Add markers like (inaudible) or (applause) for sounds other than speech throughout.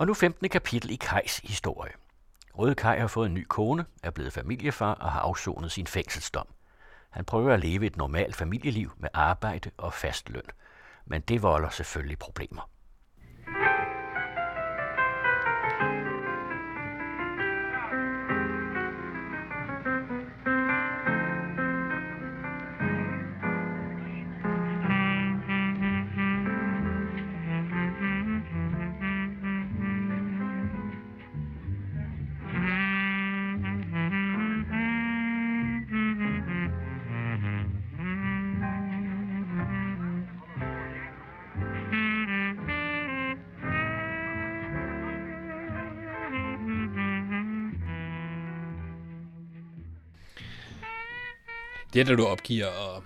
Og nu 15. kapitel i Kajs historie. Røde Kaj har fået en ny kone, er blevet familiefar og har afsonet sin fængselsdom. Han prøver at leve et normalt familieliv med arbejde og fast løn. Men det volder selvfølgelig problemer. Det da du opgiver at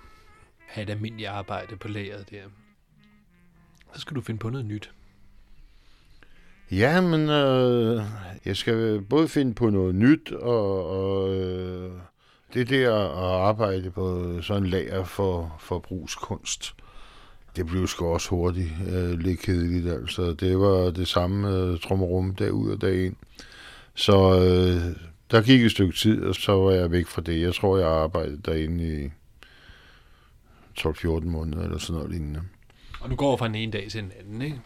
have et almindeligt arbejde på lageret der. Så skal du finde på noget nyt. Ja, men øh, jeg skal både finde på noget nyt, og, og øh, det der at arbejde på sådan en lager for, for brugskunst, det blev sgu også hurtigt øh, lidt kedeligt. Altså. Det var det samme øh, trommerum dag ud og dag ind. Så øh, der gik et stykke tid, og så var jeg væk fra det. Jeg tror, jeg arbejdede derinde i 12-14 måneder eller sådan noget lignende. Og du går fra den ene dag til den anden, ikke?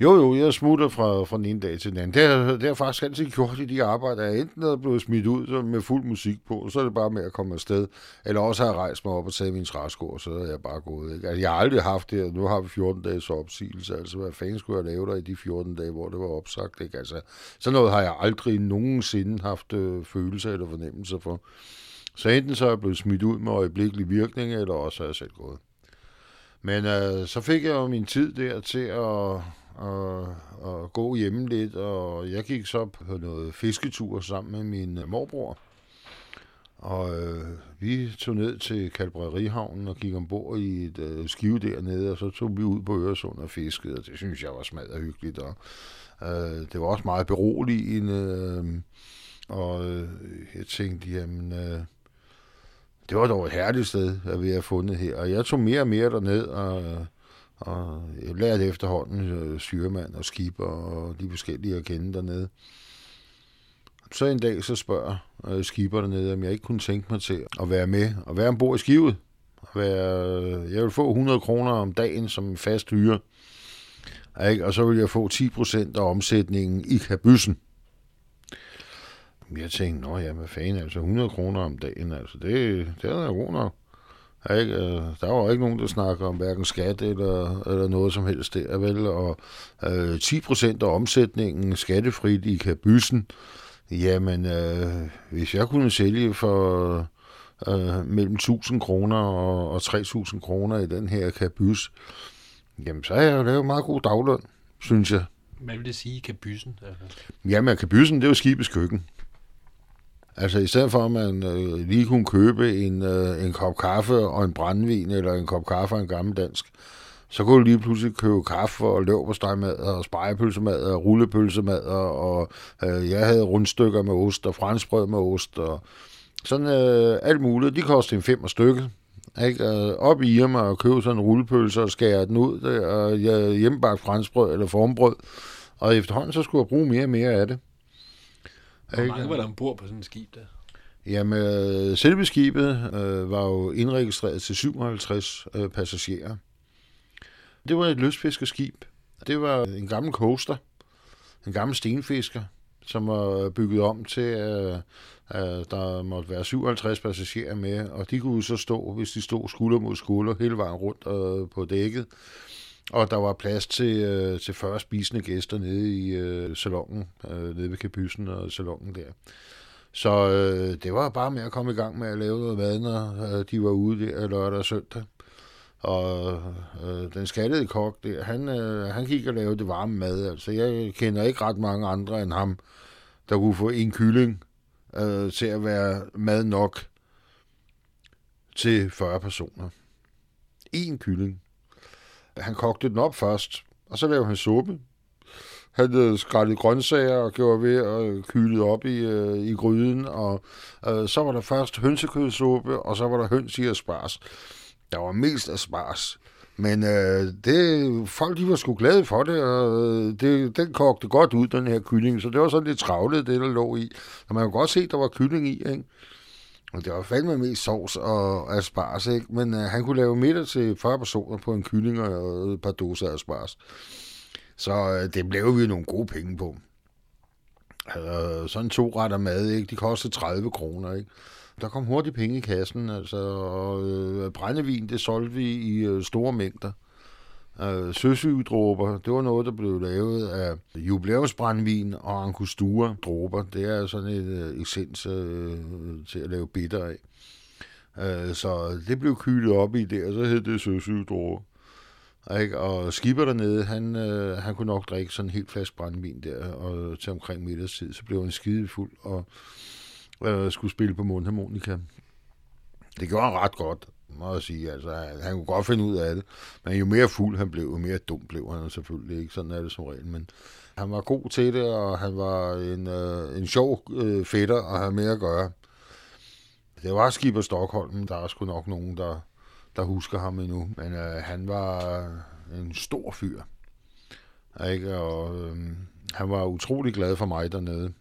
Jo, jo, jeg smutter fra, fra den ene dag til den anden. Det har, det har jeg faktisk altid gjort i de arbejder. Jeg enten er blevet smidt ud så med fuld musik på, og så er det bare med at komme afsted. Eller også har jeg rejst mig op og taget min træsko, og så er jeg bare gået. Ikke? Altså, jeg har aldrig haft det, nu har vi 14 dages opsigelse. Altså, hvad fanden skulle jeg lave der i de 14 dage, hvor det var opsagt? Ikke? Altså, sådan noget har jeg aldrig nogensinde haft øh, følelse eller fornemmelse for. Så enten så er jeg blevet smidt ud med øjeblikkelig virkning, eller også er jeg selv gået. Men øh, så fik jeg jo min tid der til at og, og gå hjemme lidt, og jeg gik så på noget fisketur sammen med min morbror. Og øh, vi tog ned til Kalbrerihavnen og gik ombord i et øh, skive dernede, og så tog vi ud på Øresund og fiskede, og det synes jeg var smadret hyggeligt. Og, øh, det var også meget beroligende, øh, og øh, jeg tænkte, jamen, øh, det var dog et herligt sted, at vi har fundet her. Og jeg tog mere og mere derned, og og jeg lærte efterhånden øh, styrmand og skipper og de forskellige at kende dernede. Så en dag så spørger øh, skiber dernede, om jeg ikke kunne tænke mig til at være med og være ombord i skibet. Være, øh, jeg vil få 100 kroner om dagen som fast hyre. Ikke? Og så vil jeg få 10 procent af omsætningen i kabyssen. Jeg tænkte, nå ja, hvad fanden, altså 100 kroner om dagen, altså det, det er da god nok. Ikke? Øh, der var ikke nogen, der snakker om hverken skat eller, eller noget som helst der, vel? Og øh, 10 procent af omsætningen skattefrit i kabyssen, jamen, øh, hvis jeg kunne sælge for øh, mellem 1000 kroner og, og 3000 kroner i den her kabys, jamen, så har jeg jo lavet meget god dagløn, synes jeg. Hvad vil det sige, kabyssen? Jamen, kabyssen, det er jo skibets køkken. Altså i stedet for, at man øh, lige kunne købe en, øh, en kop kaffe og en brændvin, eller en kop kaffe og en gammel dansk, så kunne du lige pludselig købe kaffe og løberstegmad og spejepølsemad og rullepølsemad, og, øh, jeg havde rundstykker med ost og franskbrød med ost, og sådan øh, alt muligt. De kostede en fem stykke. Ikke? Og op i Irma og købe sådan en rullepølse og skære den ud, og jeg hjemmebagt franskbrød eller formbrød. Og efterhånden så skulle jeg bruge mere og mere af det. Hvor mange var der ombord på sådan et skib der? Jamen, øh, selve skibet øh, var jo indregistreret til 57 øh, passagerer. Det var et lystfiskerskib. Det var en gammel coaster, en gammel stenfisker, som var bygget om til, at, at der måtte være 57 passagerer med, og de kunne så stå, hvis de stod skulder mod skulder hele vejen rundt øh, på dækket. Og der var plads til, øh, til 40 spisende gæster nede i øh, salongen, øh, nede ved kabysen og salongen der. Så øh, det var bare med at komme i gang med at lave noget mad, når øh, de var ude der lørdag og søndag. Og øh, den skattede kok der, han, øh, han gik og lavede det varme mad. Altså, jeg kender ikke ret mange andre end ham, der kunne få en kylling øh, til at være mad nok til 40 personer. En kylling. Han kogte den op først, og så lavede han suppe. Han havde skrællet grøntsager og gjorde ved at kylde op i, øh, i gryden, og øh, så var der først hønsekødsuppe, og så var der høns i asparges. Der var mest asparges. Men øh, det, folk de var sgu glade for det, og øh, det, den kogte godt ud, den her kylling. Så det var sådan lidt travlet, det der lå i. Og man kunne godt se, at der var kylling i, ikke? Og det var fandme mest sovs og asparges, ikke? Men øh, han kunne lave middag til 40 personer på en kylling og et par doser asparges. Så øh, det blev vi nogle gode penge på. Øh, sådan to retter mad, ikke? De kostede 30 kroner, ikke? Der kom hurtigt penge i kassen, altså, og øh, brændevin, det solgte vi i øh, store mængder. Øh, søsygedråber, det var noget, der blev lavet af jubilæumsbrændvin og angostura dråber. Det er sådan et øh, essens øh, til at lave bitter af. Øh, så det blev kylet op i det, og så hed det søsygedråber. Ikke? Og skipper dernede, han, øh, han kunne nok drikke sådan en helt flaske brændvin der, og til omkring middagstid, så blev han skidefuld og øh, skulle spille på mundharmonika. Det gjorde han ret godt, må jeg sige. Altså, han, han kunne godt finde ud af det. Men jo mere fuld han blev, jo mere dum blev han selvfølgelig. Ikke? Sådan er det som regel. Men han var god til det, og han var en, øh, en sjov øh, fætter at have med at gøre. Det var Skipper Stockholm. Der er sgu nok nogen, der, der husker ham endnu. Men øh, han var en stor fyr. Ikke? Og øh, han var utrolig glad for mig dernede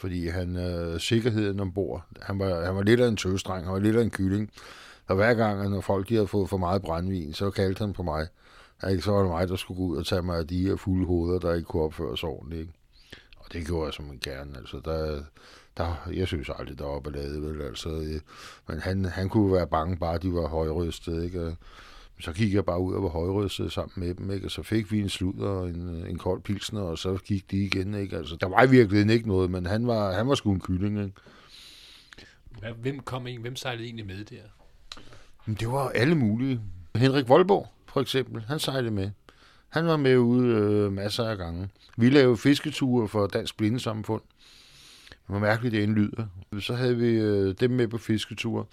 fordi han øh, sikkerheden ombord, han var, han var lidt af en tøstreng, han var lidt af en kylling. Og hver gang, når folk de havde fået for meget brændvin, så kaldte han på mig. Ikke? Så var det mig, der skulle gå ud og tage mig af de her fulde hoveder, der ikke kunne opføre sig ordentligt. Ikke? Og det gjorde jeg som en gerne. Altså, der, der, jeg synes aldrig, der var ballade, vel? Altså, men han, han kunne være bange, bare de var højrystede, ikke? så gik jeg bare ud og var højrystet sammen med dem, ikke? og så fik vi en sludder og en, en kold pilsner, og så gik de igen. Ikke? Altså, der var i virkeligheden ikke noget, men han var, han var sgu en kylling. Ikke? Hvem kom en? Hvem sejlede egentlig med der? Det var alle mulige. Henrik Voldborg, for eksempel, han sejlede med. Han var med ude øh, masser af gange. Vi lavede fisketure for Dansk Blindesamfund. Det var mærkeligt, det indlyder. Så havde vi øh, dem med på fisketure.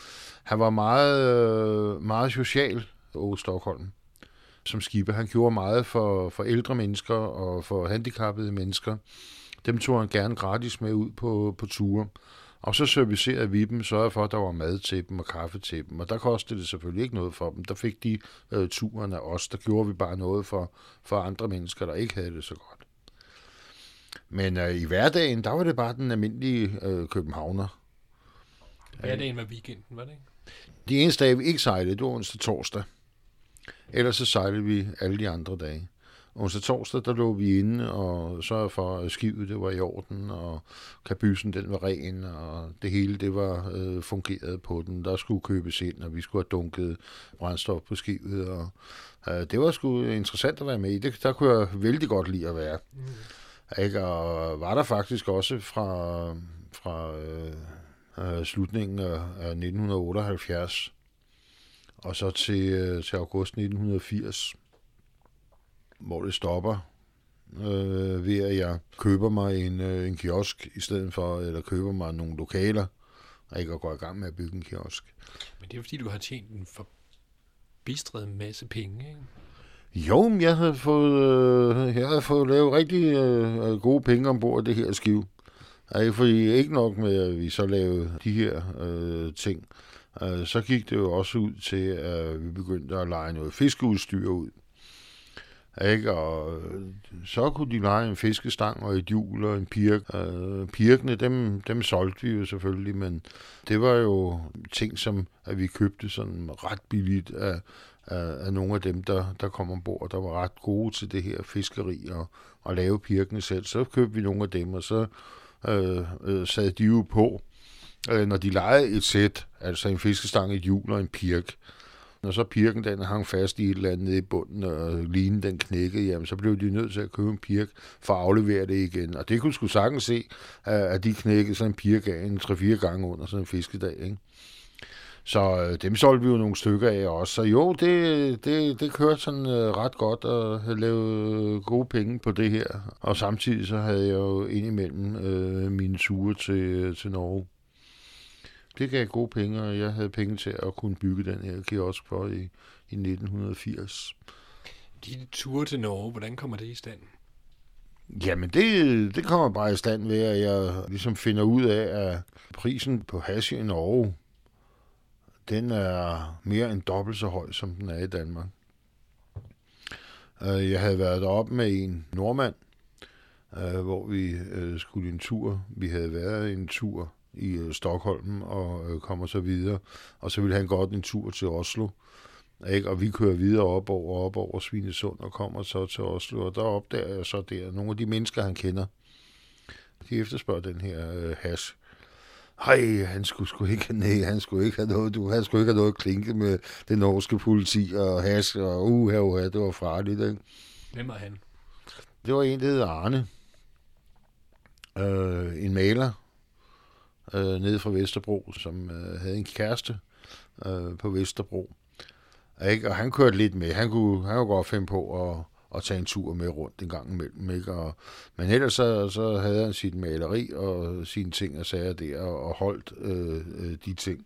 Han var meget, øh, meget social, Åge Stockholm, som skipper. Han gjorde meget for, for ældre mennesker og for handicappede mennesker. Dem tog han gerne gratis med ud på, på ture. Og så servicerede vi dem, sørgede for, at der var mad til dem og kaffe til dem. Og der kostede det selvfølgelig ikke noget for dem. Der fik de øh, turen af os. Der gjorde vi bare noget for, for andre mennesker, der ikke havde det så godt. Men øh, i hverdagen, der var det bare den almindelige øh, københavner. Hverdagen var weekenden, var det ikke? De eneste dage, vi ikke sejlede, det var onsdag torsdag. Ellers så sejlede vi alle de andre dage. Onsdag torsdag, der lå vi inde og sørgede for, at skivet det var i orden, og kabysen den var ren, og det hele det var øh, fungeret på den. Der skulle købes ind, og vi skulle have dunket brændstof på skivet, og øh, det var sgu interessant at være med i. Det, der kunne jeg vældig godt lide at være. Mm. Ikke? Og var der faktisk også fra, fra øh, øh, slutningen af, af 1978, og så til, øh, til august 1980, hvor det stopper øh, ved, at jeg køber mig en, øh, en kiosk i stedet for, eller køber mig nogle lokaler, og ikke går i gang med at bygge en kiosk. Men det er fordi, du har tjent en forbistret masse penge, ikke? Jo, men jeg havde fået, øh, jeg havde fået lavet rigtig øh, gode penge ombord det her skiv. Ikke, fordi ikke nok med, at vi så lavede de her øh, ting, Øh, så gik det jo også ud til, at vi begyndte at lege noget fiskeudstyr ud. Ikke? Og øh, så kunne de lege en fiskestang og et hjul og en pirk. Øh, pirkene, dem, dem solgte vi jo selvfølgelig, men det var jo ting, som at vi købte sådan ret billigt af, af, af nogle af dem, der, der kom ombord, der var ret gode til det her fiskeri og, og lave pirkene selv. Så købte vi nogle af dem, og så øh, øh, sad de jo på øh, når de legede et sæt, altså en fiskestang, et hjul og en pirk, når så pirken den hang fast i et eller andet i bunden, og linen den knækkede, jamen så blev de nødt til at købe en pirk for at aflevere det igen. Og det kunne sgu sagtens se, at de knækkede sådan en pirk af en 3-4 gange under sådan en fiskedag. Ikke? Så øh, dem solgte vi jo nogle stykker af også. Så jo, det, det, det kørte sådan øh, ret godt at lave øh, gode penge på det her. Og samtidig så havde jeg jo indimellem øh, mine ture til, øh, til Norge det gav gode penge, og jeg havde penge til at kunne bygge den her kiosk for i, i 1980. De ture til Norge, hvordan kommer det i stand? Jamen, det, det kommer bare i stand ved, at jeg ligesom finder ud af, at prisen på hash i Norge, den er mere end dobbelt så høj, som den er i Danmark. Øh, jeg havde været deroppe med en nordmand, øh, hvor vi øh, skulle en tur. Vi havde været en tur i øh, Stockholm og øh, kommer så videre. Og så ville han godt en tur til Oslo. Ikke? Og vi kører videre op over, op over Svinesund og kommer så til Oslo. Og der opdager jeg så der nogle af de mennesker, han kender. De efterspørger den her øh, hash. Hej, han skulle sgu ikke, (laughs) nej, han skulle ikke have noget, du, han skulle ikke have noget klinke med det norske politi og has, og uh, her, uh, det var farligt, ikke? Hvem er han? Det var en, der hed Arne. Øh, en maler øh, nede fra Vesterbro, som øh, havde en kæreste øh, på Vesterbro. Ikke? Og han kørte lidt med. Han kunne, han kunne godt finde på at, at tage en tur med rundt en gang imellem. Ikke? Og, men ellers så, så havde han sit maleri og sine ting og sager der, og holdt øh, øh, de ting.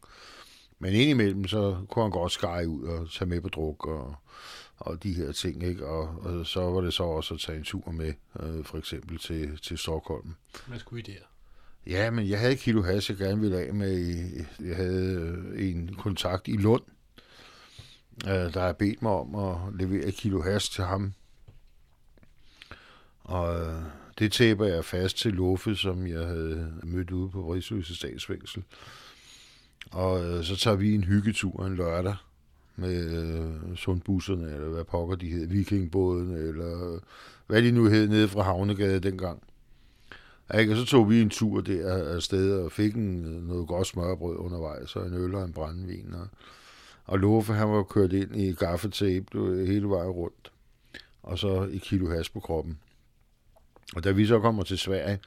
Men indimellem, så kunne han godt skære ud og tage med på druk og, og de her ting, ikke? Og, og så var det så også at tage en tur med, øh, for eksempel til, til Stockholm. Man skulle I der? Ja, men jeg havde et kilo hash, jeg gerne ville af med. Jeg havde øh, en kontakt i Lund, øh, der har bedt mig om at levere et kilo hash til ham. Og øh, det tæber jeg fast til Luffe, som jeg havde mødt ude på Rigsløse Statsfængsel. Og så tager vi en hyggetur en lørdag med øh, sundbusserne, eller hvad pokker de hed, vikingbåden, eller hvad de nu hed nede fra Havnegade dengang. Ikke? Og så tog vi en tur der afsted og fik en, noget godt smørbrød undervejs, og en øl og en brændvin. Og, og Loffe, han var kørt ind i gaffetape hele vejen rundt. Og så et kilo has på kroppen. Og da vi så kommer til Sverige,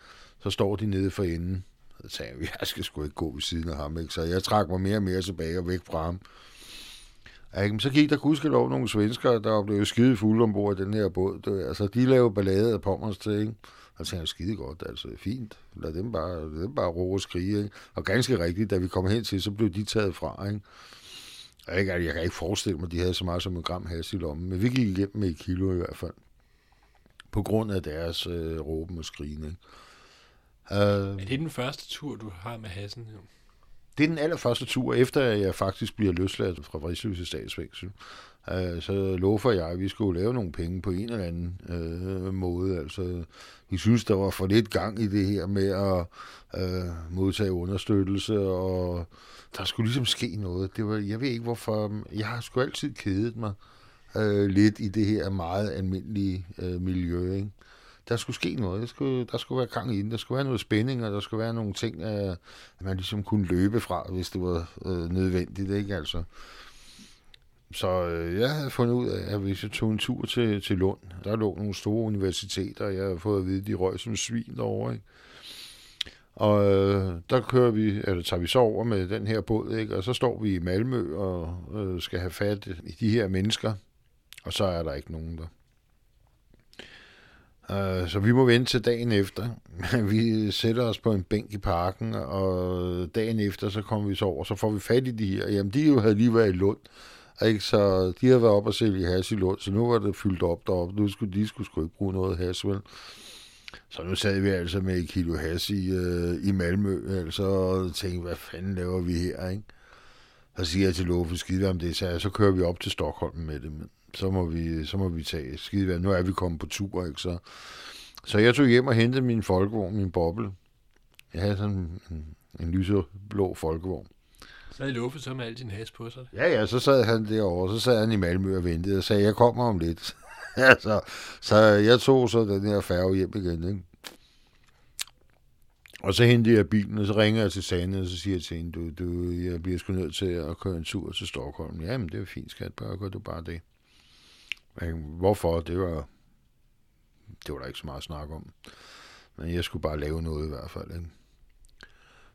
så står de nede for enden. Så sagde jeg, jeg skal sgu ikke gå ved siden af ham. Ikke? Så jeg trak mig mere og mere tilbage og væk fra ham. Ikke? Så gik der gudskelov nogle svenskere, der blev skide fulde ombord i den her båd. Det, altså, de lavede ballade af pommers til, ikke? Og tænkte jeg, skide godt, altså fint. Lad dem bare, lad dem bare ro og skrige. Ikke? Og ganske rigtigt, da vi kom hen til, så blev de taget fra. Ikke? Jeg, ikke, jeg kan ikke forestille mig, at de havde så meget som en gram has i lommen. Men vi gik igennem med et kilo i hvert fald. På grund af deres øh, råben og skrigende. Ikke? Uh, er det den første tur, du har med hassen? Jo? Det er den allerførste tur, efter jeg faktisk bliver løsladt fra Vridsløse statsfængsel øh, så lover jeg, at vi skulle lave nogle penge på en eller anden øh, måde. Altså, vi synes, der var for lidt gang i det her med at øh, modtage understøttelse, og der skulle ligesom ske noget. Det var, jeg ved ikke hvorfor. Jeg har sgu altid kedet mig øh, lidt i det her meget almindelige øh, miljø. Ikke? der skulle ske noget. Der skulle, der skulle være gang i den. Der skulle være noget spænding, og der skulle være nogle ting, øh, at man ligesom kunne løbe fra, hvis det var øh, nødvendigt. Ikke? Altså. Så øh, jeg havde fundet ud af, at hvis jeg tog en tur til, til Lund, der lå nogle store universiteter, og jeg havde fået at vide, at de røg som svin derovre. Ikke? Og øh, der kører vi, eller tager vi så over med den her båd, ikke? og så står vi i Malmø og øh, skal have fat i de her mennesker, og så er der ikke nogen der. Uh, så vi må vente til dagen efter. (laughs) vi sætter os på en bænk i parken, og dagen efter, så kommer vi så over, så får vi fat i de her. Jamen, de jo havde lige været i Lund, ikke? så de havde været op og sælge has i Lund, så nu var det fyldt op deroppe. Nu skulle de skulle sgu ikke bruge noget has, vel? Så nu sad vi altså med et kilo has i, øh, i Malmø, altså, og tænkte, hvad fanden laver vi her, ikke? Så siger jeg til Loffe, skide om det, så, så kører vi op til Stockholm med det. Men så må vi, så må vi tage skide Nu er vi kommet på tur, ikke? Så, så jeg tog hjem og hentede min folkevogn, min boble. Jeg havde sådan en, en lyseblå folkevogn. Så havde Luffe så med al sin has på sig? Ja, ja, så sad han derovre, så sad han i Malmø og ventede og sagde, jeg kommer om lidt. (laughs) så, altså, så jeg tog så den her færge hjem igen, ikke? Og så hentede jeg bilen, og så ringer jeg til Sande, og så siger jeg til hende, du, du, jeg bliver sgu nødt til at køre en tur til Stockholm. Jamen, det er fint, skat, bare gør du bare det. Men hvorfor, det var, det var der ikke så meget at snakke om. Men jeg skulle bare lave noget i hvert fald. Ikke?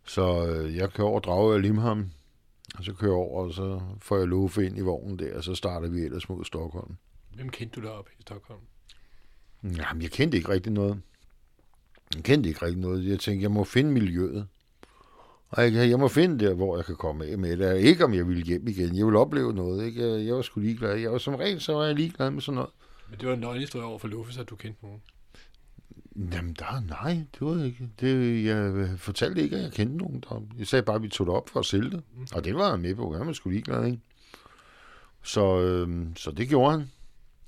Så øh, jeg kører over Drage af Limham, og så kører jeg over, og så får jeg Luffe ind i vognen der, og så starter vi ellers mod Stockholm. Hvem kendte du derop i Stockholm? Jamen, jeg kendte ikke rigtig noget. Jeg kendte ikke rigtig noget. Jeg tænkte, jeg må finde miljøet. Og jeg, jeg må finde der, hvor jeg kan komme af med det. Ikke om jeg ville hjem igen. Jeg ville opleve noget. Ikke? Jeg, var sgu ligeglad. Jeg var som regel, så var jeg ligeglad med sådan noget. Men det var en nøgenhistorie over for Luffes, at du kendte nogen. Jamen, der, nej, det var ikke. Det, jeg fortalte ikke, at jeg kendte nogen der. Jeg sagde bare, at vi tog det op for at sælge det. Mm. Og det var jeg med på. Jeg var sgu ligeglad, ikke? Så, øh, så det gjorde han.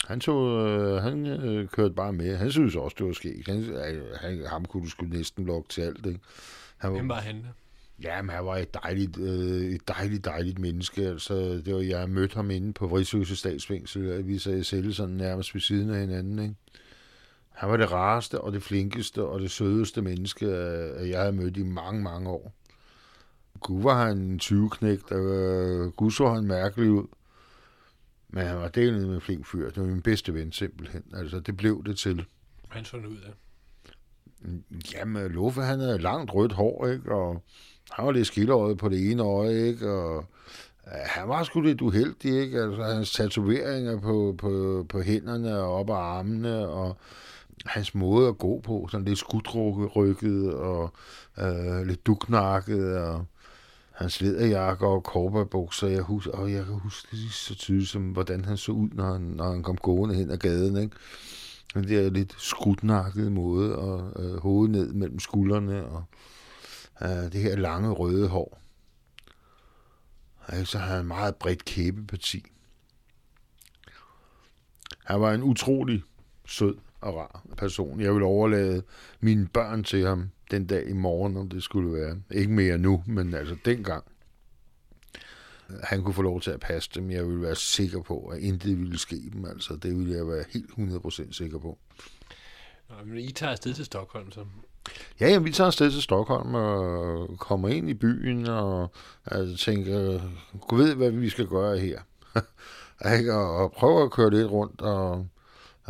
Han, tog, øh, han øh, kørte bare med. Han synes også, det var sket. Han, øh, han, ham kunne du sgu næsten lukke til alt, ikke? Han, Hvem var han? Ja, men han var et dejligt, øh, et dejligt, dejligt menneske. Altså, det var, jeg mødte ham inde på Vridshuset statsfængsel, og vi sad selv sådan nærmest ved siden af hinanden, ikke? Han var det rareste og det flinkeste og det sødeste menneske, øh, jeg havde mødt i mange, mange år. Gud var han en 20-knægt, og øh, Gud så han mærkelig ud. Men han var delen med en flink fyr. Det var min bedste ven simpelthen. Altså, det blev det til. Han så ud af. Jamen, Luffe, han havde langt rødt hår, ikke? Og han var lidt skildret på det ene øje, ikke? Og han var sgu lidt uheldig, ikke? Altså, hans tatoveringer på, på, på hænderne og op ad armene, og hans måde at gå på, sådan lidt skudrykket og øh, lidt duknakket, og hans lederjakke og korperbukser. Jeg, husker, og jeg kan huske det så tydeligt, som hvordan han så ud, når han, når han kom gående hen ad gaden, ikke? Den der lidt skudnakkede måde, og øh, hovedet ned mellem skuldrene, og øh, det her lange røde hår. Og Så har han meget bredt kæbeparti. Han var en utrolig sød og rar person. Jeg vil overlade mine børn til ham den dag i morgen, om det skulle være. Ikke mere nu, men altså dengang. Han kunne få lov til at passe dem. Jeg ville være sikker på, at intet ville ske dem. Altså, det ville jeg være helt 100% sikker på. Nå, men I tager afsted til Stockholm, så? Ja, jamen, vi tager afsted til Stockholm og kommer ind i byen og altså, tænker, gå ved, hvad vi skal gøre her. (laughs) og prøver at køre lidt rundt og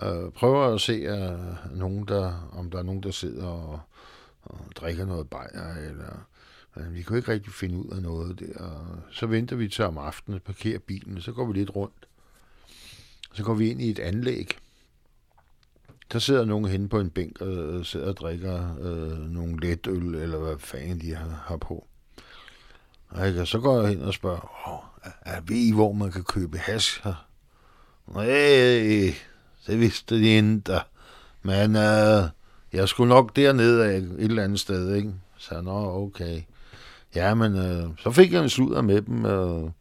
øh, prøver at se øh, nogen, der, om der er nogen, der sidder og, og drikker noget bajer, eller øh, vi kunne ikke rigtig finde ud af noget der. Og så venter vi til om aftenen, parkerer bilen, så går vi lidt rundt. Så går vi ind i et anlæg. Der sidder nogen henne på en bænk og sidder og drikker øh, nogle letøl, eller hvad fanden de har, har på. Og så går jeg hen og spørger, oh, er, ved I, hvor man kan købe hash her? Nej, det vidste de ikke. Men øh, jeg skulle nok derned af et eller andet sted, ikke? Så nå, okay. Ja, men øh, så fik jeg en sludder med dem, og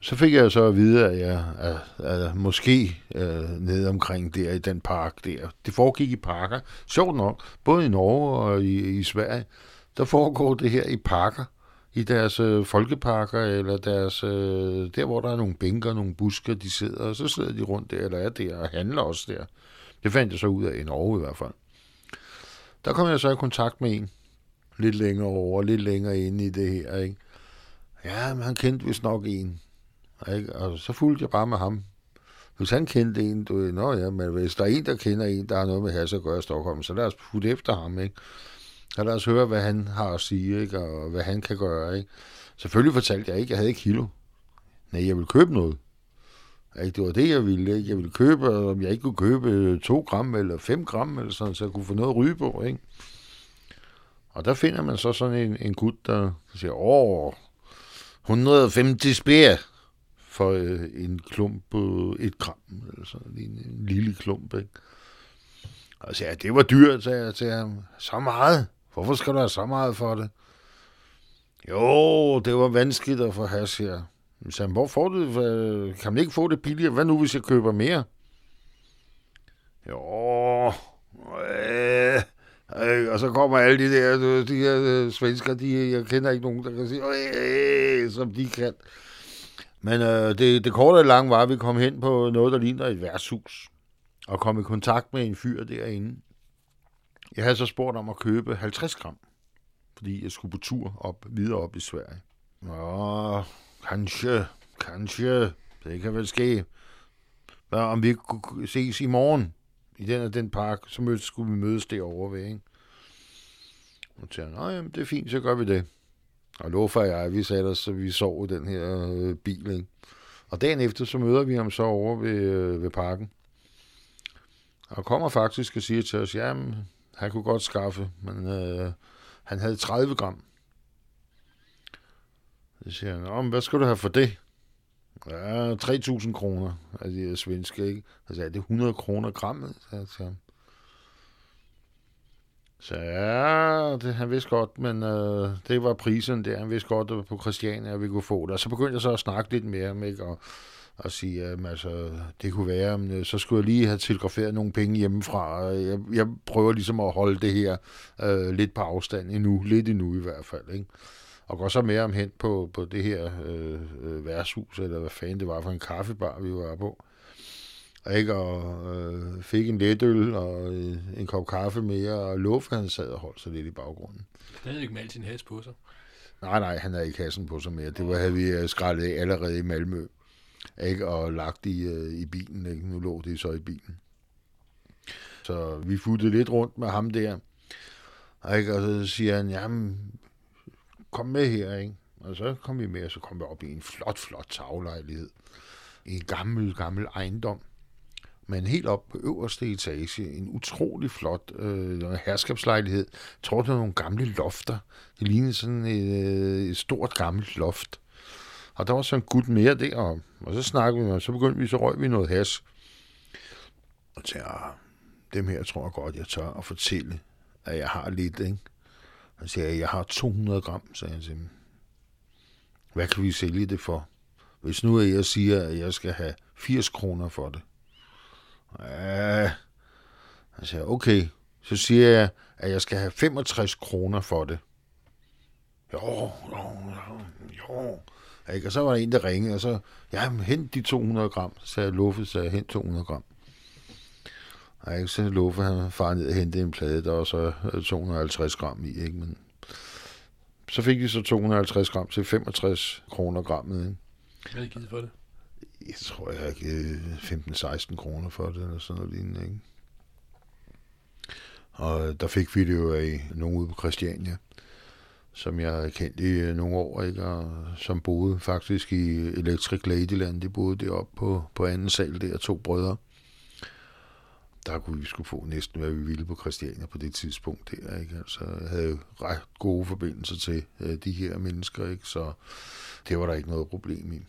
så fik jeg så at vide, at jeg at, at måske øh, nede omkring der i den park der. Det foregik i parker. Sjovt nok, både i Norge og i, i Sverige, der foregår det her i parker. I deres øh, folkeparker, eller deres, øh, der hvor der er nogle bænker, nogle busker, de sidder, og så sidder de rundt der, eller er der, og handler også der. Det fandt jeg så ud af i Norge i hvert fald. Der kom jeg så i kontakt med en, lidt længere over, lidt længere inde i det her, ikke? Ja, men han kendte vist nok en. Ikke? Og så fulgte jeg bare med ham. Hvis han kendte en, du ved, nå ja, men hvis der er en, der kender en, der har noget med has at gøre i Stockholm, så lad os putte efter ham, ikke? Så lad os høre, hvad han har at sige, ikke? Og hvad han kan gøre, ikke? Selvfølgelig fortalte jeg ikke, jeg havde ikke kilo. Nej, jeg ville købe noget. Ikke? Det var det, jeg ville. Ikke? Jeg ville købe, om jeg ikke kunne købe 2 gram eller 5 gram, eller sådan, så jeg kunne få noget at ryge på. Ikke? Og der finder man så sådan en, en gut, der siger, åh, 150 spær for øh, en klump på et gram, eller sådan en, en lille klump, ikke? Og så ja, det var dyrt, sagde jeg til ham. Så meget? Hvorfor skal du have så meget for det? Jo, det var vanskeligt at få hash her. Så hvor får du det? Kan man ikke få det billigere? Hvad nu, hvis jeg køber mere? Jo, øh, Øh, og så kommer alle de der, øh, de her øh, svensker, de, jeg kender ikke nogen, der kan sige, øh, øh som de kan. Men øh, det, det korte og lange var, at vi kom hen på noget, der ligner et værtshus, og kom i kontakt med en fyr derinde. Jeg havde så spurgt om at købe 50 gram, fordi jeg skulle på tur op, videre op i Sverige. Nå, kanskje, kanskje, det kan vel ske. Hvad, om vi kunne ses i morgen? i den og den park, så mødes, skulle vi mødes derovre ved, ikke? Og så nej, jamen, det er fint, så gør vi det. Og Lofa og jeg, vi satte os, så vi sov i den her øh, bil, ikke? Og dagen efter, så møder vi ham så over ved, øh, ved parken. Og kommer faktisk og siger til os, jamen, han kunne godt skaffe, men øh, han havde 30 gram. Så siger han, hvad skal du have for det? Ja, 3.000 kroner af de her svenske, ikke? Altså, er det 100 kroner grammet? Så, jeg så ja, det, han vidste godt, men øh, det var prisen der. Han vidste godt, at på Christiania, vi kunne få det. Og så begyndte jeg så at snakke lidt mere, ikke? Og, og sige, at altså, det kunne være, men, øh, så skulle jeg lige have telegraferet nogle penge hjemmefra. Jeg, jeg prøver ligesom at holde det her øh, lidt på afstand endnu, lidt endnu i hvert fald. Ikke? Og går så med om hen på, på det her øh, øh værtshus, eller hvad fanden det var for en kaffebar, vi var på. Ikke? Og øh, fik en letøl og øh, en kop kaffe mere, og Luffe han sad og holdt sig lidt i baggrunden. Han havde ikke med sin has på sig. Nej, nej, han havde ikke hassen på sig mere. Det var, havde vi øh, skrællet af allerede i Malmø. Ikke? Og lagt i, øh, i bilen. Ikke? Nu lå det så i bilen. Så vi futtede lidt rundt med ham der. Ikke? Og så siger han, jamen, kom med her, ikke? Og så kom vi med, og så kom vi op i en flot, flot taglejlighed. I en gammel, gammel ejendom. Men helt op på øverste etage, en utrolig flot øh, herskabslejlighed. Jeg tror, det var nogle gamle lofter. Det lignede sådan et, et stort gammelt loft. Og der var så en gut mere der, og, og så snakkede vi, og så begyndte vi, så røg vi noget has. Og tænkte, ah, dem her tror jeg godt, jeg tør at fortælle, at jeg har lidt, ikke? Han siger, jeg har 200 gram, sagde han til mig. Hvad kan vi sælge det for? Hvis nu jeg siger, at jeg skal have 80 kroner for det. Ja, han siger, okay, så siger jeg, at jeg skal have 65 kroner for det. Jo, jo, jo, jo. Ikke? Og så var der en, der ringede, og så, ja, hent de 200 gram. Så sagde Luffe, så jeg, hent 200 gram. Og ikke? Så Luffe, han far ned og hente en plade, der var så 250 gram i, ikke? Men så fik de så 250 gram til 65 kroner grammet, ikke? Hvad har I givet for det? Jeg tror, jeg har givet 15-16 kroner for det, eller sådan noget lignende, ikke? Og der fik vi det jo af nogen ude på Christiania som jeg har kendt i øh, nogle år, ikke? og som boede faktisk i Electric Ladyland. De boede deroppe på, på anden sal der, to brødre. Der kunne vi skulle få næsten, hvad vi ville på Christiania på det tidspunkt der. Ikke? Altså, jeg havde ret gode forbindelser til uh, de her mennesker, ikke? så det var der ikke noget problem i.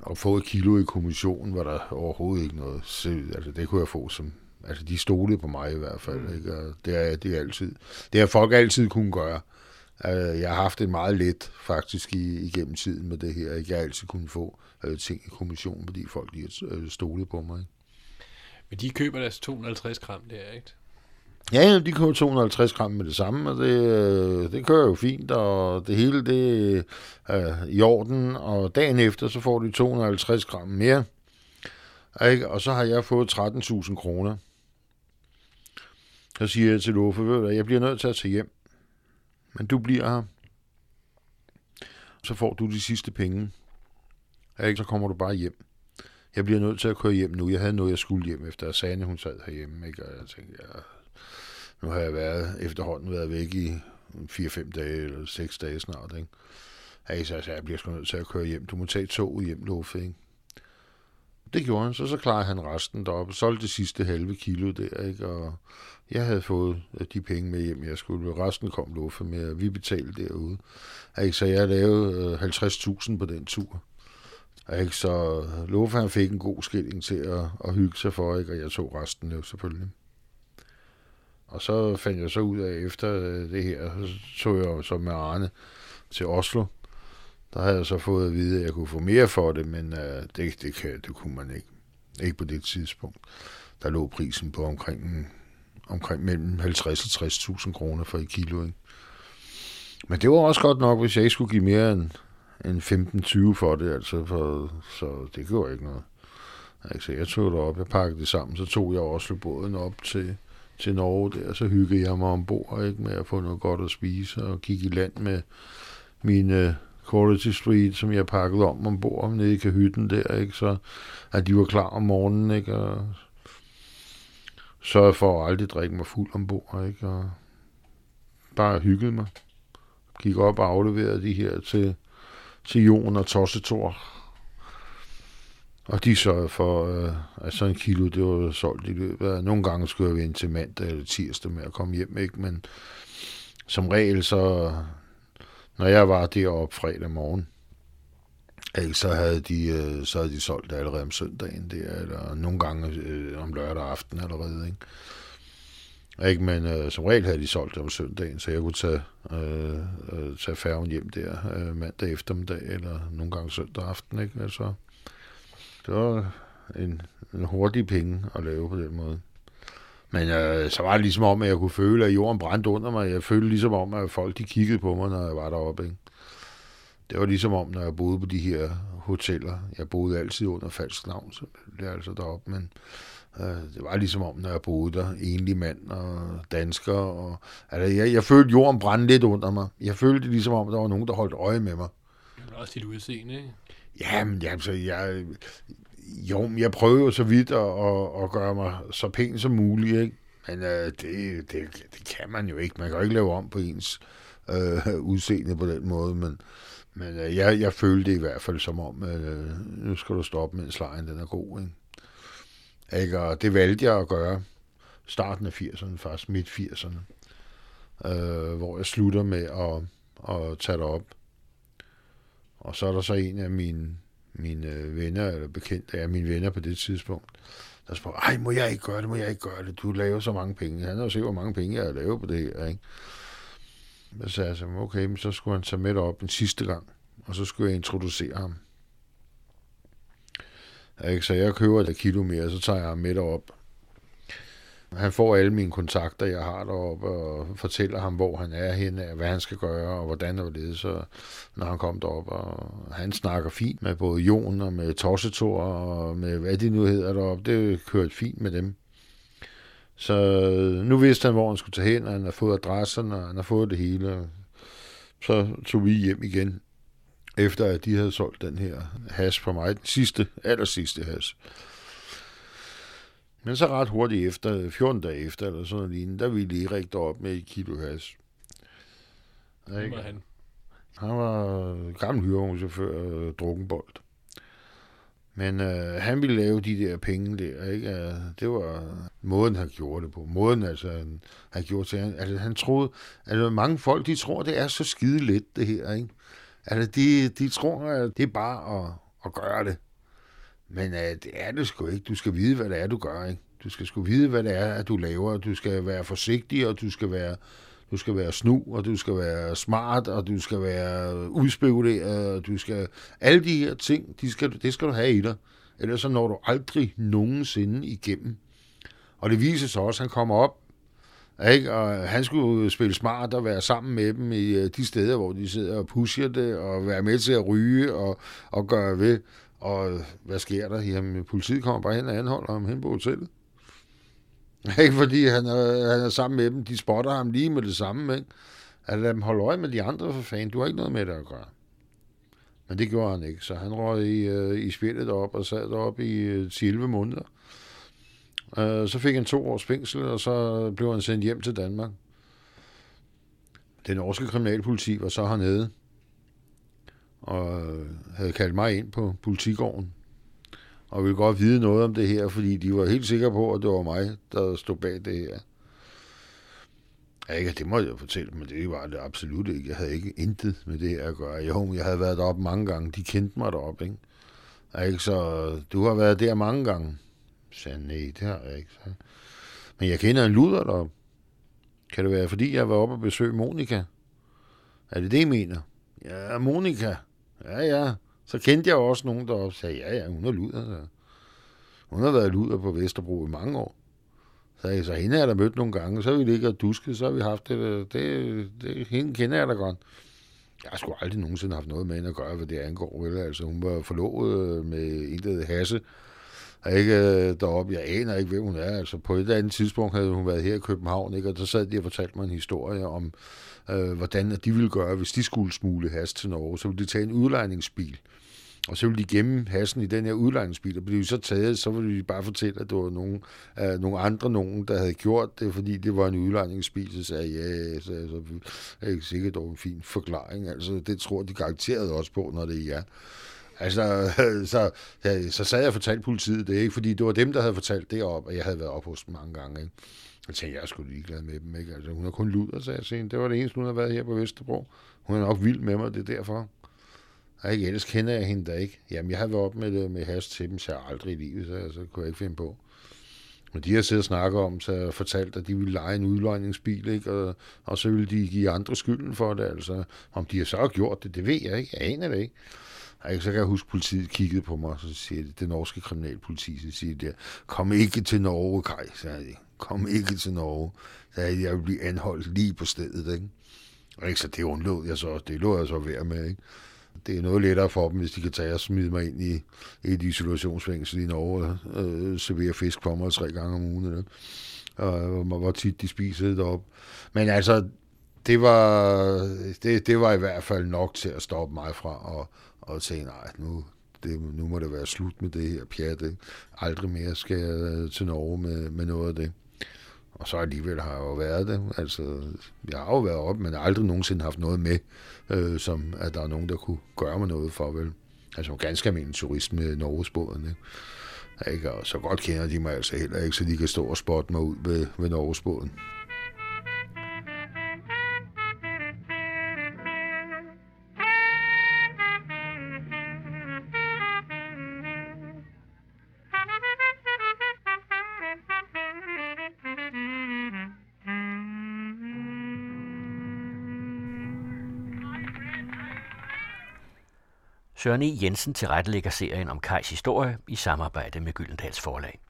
Og få et kilo i kommissionen var der overhovedet ikke noget. Så, altså, det kunne jeg få som Altså, de stolede på mig i hvert fald, mm. ikke? Og det er det er altid. Det har folk altid kunne gøre. Øh, jeg har haft det meget let faktisk i, igennem tiden med det her. Jeg har altid kunnet få øh, ting i kommissionen, fordi folk lige øh, stolet på mig. Men de køber deres 250 gram der, ikke? Ja, de køber 250 gram med det samme, og det, øh, det kører jo fint, og det hele det er øh, i orden, og dagen efter, så får de 250 gram mere, ikke? og så har jeg fået 13.000 kroner. Så siger jeg til Loffe, jeg bliver nødt til at tage hjem. Men du bliver her. Så får du de sidste penge. Ikke? Så kommer du bare hjem. Jeg bliver nødt til at køre hjem nu. Jeg havde noget, jeg skulle hjem efter, Sane, hun sad herhjemme. Ikke? Og jeg tænkte, ja, nu har jeg været efterhånden været væk i 4-5 dage eller 6 dage snart. Ikke? Ja, så jeg, jeg bliver sgu nødt til at køre hjem. Du må tage toget hjem, Loffe. Ikke? Det gjorde han, så så klarede han resten deroppe. Solgte det sidste halve kilo der, ikke? Og jeg havde fået øh, de penge med hjem, jeg skulle. Resten kom Luffe med, og vi betalte derude. Ikke? Så jeg lavede øh, 50.000 på den tur. Ikke? Så øh, Luffe han fik en god skilling til at, at hygge sig for, ikke? og jeg tog resten jo selvfølgelig. Og så fandt jeg så ud af, efter det her, så tog jeg så med Arne til Oslo, der havde jeg så fået at vide, at jeg kunne få mere for det, men uh, det, det, kan, det kunne man ikke. Ikke på det tidspunkt. Der lå prisen på omkring, omkring mellem 50 og 60.000 kroner for et kilo. Ikke? Men det var også godt nok, hvis jeg ikke skulle give mere end, end 15-20 for det, altså for, så det gjorde ikke noget. Altså, jeg tog det op, jeg pakkede det sammen, så tog jeg også båden op til, til Norge der, så hyggede jeg mig ombord ikke, med at få noget godt at spise, og gik i land med mine Quality Street, som jeg pakkede om ombord nede i kahytten der, ikke? Så at de var klar om morgenen, ikke? Og sørgede for at aldrig drikke mig fuld ombord, ikke? Og bare hyggede mig. Gik op og afleverede de her til, til Jon og Tossetor. Og de sørgede for, øh, at sådan en kilo, det var solgt i løbet af... Nogle gange skulle jeg ind til mandag eller tirsdag med at komme hjem, ikke? Men som regel, så når jeg var deroppe fredag morgen, så havde de, øh, så havde de solgt det allerede om søndagen der, eller nogle gange øh, om lørdag aften allerede, ikke? Ikke, men øh, som regel havde de solgt det om søndagen, så jeg kunne tage, øh, øh, tage færgen hjem der øh, mandag eftermiddag, eller nogle gange søndag aften, ikke? Altså, det var en, en hurtig penge at lave på den måde. Men øh, så var det ligesom om, at jeg kunne føle, at jorden brændte under mig. Jeg følte ligesom om, at folk de kiggede på mig, når jeg var deroppe. Ikke? Det var ligesom om, når jeg boede på de her hoteller. Jeg boede altid under falsk navn, så det er altså deroppe. Men øh, det var ligesom om, når jeg boede der, enlig mand og dansker. Og, altså, jeg, jeg følte, jorden brændte lidt under mig. Jeg følte det ligesom om, at der var nogen, der holdt øje med mig. Men også dit udseende, ikke? Jamen, altså, jeg, jo, men jeg prøver jo så vidt at, at, at gøre mig så pæn som muligt, ikke? Men øh, det, det, det kan man jo ikke. Man kan jo ikke lave om på ens øh, udseende på den måde, men, men øh, jeg, jeg følte det i hvert fald som om, øh, nu skal du stoppe, mens lejen den er god, ikke? ikke? Og det valgte jeg at gøre starten af 80'erne, faktisk midt 80'erne, øh, hvor jeg slutter med at, at tage det op. Og så er der så en af mine mine øh, venner, eller bekendte af mine venner på det tidspunkt, der spurgte, ej, må jeg ikke gøre det, må jeg ikke gøre det, du laver så mange penge. Han har jo set, hvor mange penge jeg har lavet på det her, ikke? Så sagde jeg okay, men så skulle han tage med op en sidste gang, og så skulle jeg introducere ham. Ikke? Så jeg køber et kilo mere, så tager jeg ham med op. Han får alle mine kontakter, jeg har deroppe, og fortæller ham, hvor han er henne, hvad han skal gøre, og hvordan og det så når han kom derop. Og han snakker fint med både Jon og med Tossetor og med hvad de nu hedder deroppe. Det kørte fint med dem. Så nu vidste han, hvor han skulle tage hen, og han har fået adressen, og han har fået det hele. Så tog vi hjem igen, efter at de havde solgt den her has for mig. Den sidste, aller sidste has. Men så ret hurtigt efter, 14 dage efter, eller sådan noget lignende, der ville Erik op med et kilo has. Hvem var han? Han var gammel hyrevognschauffør, øh, drukkenbold. Men øh, han ville lave de der penge der, ikke? Øh, det var måden, han gjorde det på. Måden, altså, han, han gjorde til. Altså, han troede, altså, mange folk, de tror, det er så skide let, det her, ikke? Altså, de, de tror, at det er bare at, at gøre det. Men øh, det er det sgu ikke. Du skal vide, hvad det er, du gør. Ikke? Du skal sgu vide, hvad det er, at du laver. Du skal være forsigtig, og du skal være, du skal være snu, og du skal være smart, og du skal være udspekuleret, og du skal... Alle de her ting, de skal, det skal du have i dig. Ellers så når du aldrig nogensinde igennem. Og det viser sig også, at han kommer op, ikke? og han skulle spille smart og være sammen med dem i øh, de steder, hvor de sidder og pusher det, og være med til at ryge og, og gøre ved. Og hvad sker der? Jamen, politiet kommer bare hen og anholder ham hen på hotellet. Ikke fordi han er, han er sammen med dem. De spotter ham lige med det samme. Ikke? At lade dem holde øje med de andre for fanden. Du har ikke noget med det at gøre. Men det gjorde han ikke. Så han røg i, øh, i spillet op og sad derop i øh, 11 måneder. Øh, så fik han to års fængsel, og så blev han sendt hjem til Danmark. Den norske kriminalpoliti var så hernede og havde kaldt mig ind på politigården og ville godt vide noget om det her, fordi de var helt sikre på, at det var mig, der stod bag det her. Ja, ikke, det må jeg fortælle, men det var det absolut ikke. Jeg havde ikke intet med det at gøre. Jo, jeg havde været deroppe mange gange. De kendte mig deroppe, ikke? Ja, ikke? Så du har været der mange gange. Så sagde nej, det har jeg ikke. Så. Men jeg kender en luder deroppe. Kan det være, fordi jeg var oppe og besøge Monika? Er det det, I mener? Ja, Monika. Ja, ja. Så kendte jeg også nogen, der sagde, ja, ja, hun er luder. Så. Hun har været luder på Vesterbro i mange år. Så, jeg, så hende har jeg da mødt nogle gange, så har vi ligget og dusket, så har vi haft det, det, det hende kender jeg da godt. Jeg har sgu aldrig nogensinde haft noget med hende at gøre, hvad det angår. Vel? Altså, hun var forlovet øh, med en, der Hasse, ikke øh, deroppe. Jeg aner ikke, hvem hun er. Altså, på et eller andet tidspunkt havde hun været her i København, ikke? og så sad de og fortalte mig en historie om, øh, hvordan de ville gøre, hvis de skulle smule has til Norge. Så ville de tage en udlejningsbil, og så ville de gemme hassen i den her udlejningsbil, og blev så taget, så ville de bare fortælle, at det var nogen, øh, nogle andre nogen, der havde gjort det, fordi det var en udlejningsbil. Så sagde jeg, ja, så, så er ikke sikkert, det var en fin forklaring. Altså, det tror de garanteret også på, når det er ja. Altså, (laughs) så, så, så sad jeg og fortalte politiet det, ikke? fordi det var dem, der havde fortalt det op, og jeg havde været op hos dem mange gange. Ikke? Jeg tænkte, jeg skulle ligeglad med dem. Ikke? Altså, hun har kun luder, sagde jeg. Det var det eneste, hun har været her på Vesterbro. Hun er nok vild med mig, det er derfor. Og ikke, ellers kender jeg hende da ikke. Jamen, jeg har været op med, øh, med has til dem, så jeg aldrig i livet, så, så kunne jeg ikke finde på. Men de har siddet og snakket om, så jeg fortalt, at de ville lege en udlejningsbil, ikke? Og, og så ville de give andre skylden for det. Altså, om de har så gjort det, det ved jeg ikke. Jeg aner det ikke. Jeg Så kan jeg huske, at politiet kiggede på mig, og så siger det, det norske kriminalpoliti, så siger det, kom ikke til Norge, Kaj, sagde de. Kom ikke til Norge. Så jeg, jeg vil blive anholdt lige på stedet, ikke? Og Ikke? Så det undlod jeg så, det lå jeg så værd med, ikke? Det er noget lettere for dem, hvis de kan tage og smide mig ind i et isolationsfængsel i Norge og øh, servere fisk for mig tre gange om ugen. Ikke? Og hvor tit de spiser det deroppe. Men altså, det var, det, det var i hvert fald nok til at stoppe mig fra at, at tænke, nej, nu, det, nu må det være slut med det her pjat. Ikke? Aldrig mere skal jeg øh, til Norge med, med noget af det. Og så alligevel har jeg jo været det. Altså, jeg har jo været op, men aldrig nogensinde haft noget med, øh, som at der er nogen, der kunne gøre mig noget for, vel? Altså, ganske almindelig turist med Norgesbåden, ikke? ikke? Og så godt kender de mig altså heller ikke, så de kan stå og spotte mig ud ved, ved Norgesbåden. Søren E. Jensen tilrettelægger serien om Kajs historie i samarbejde med Gyldendals forlag.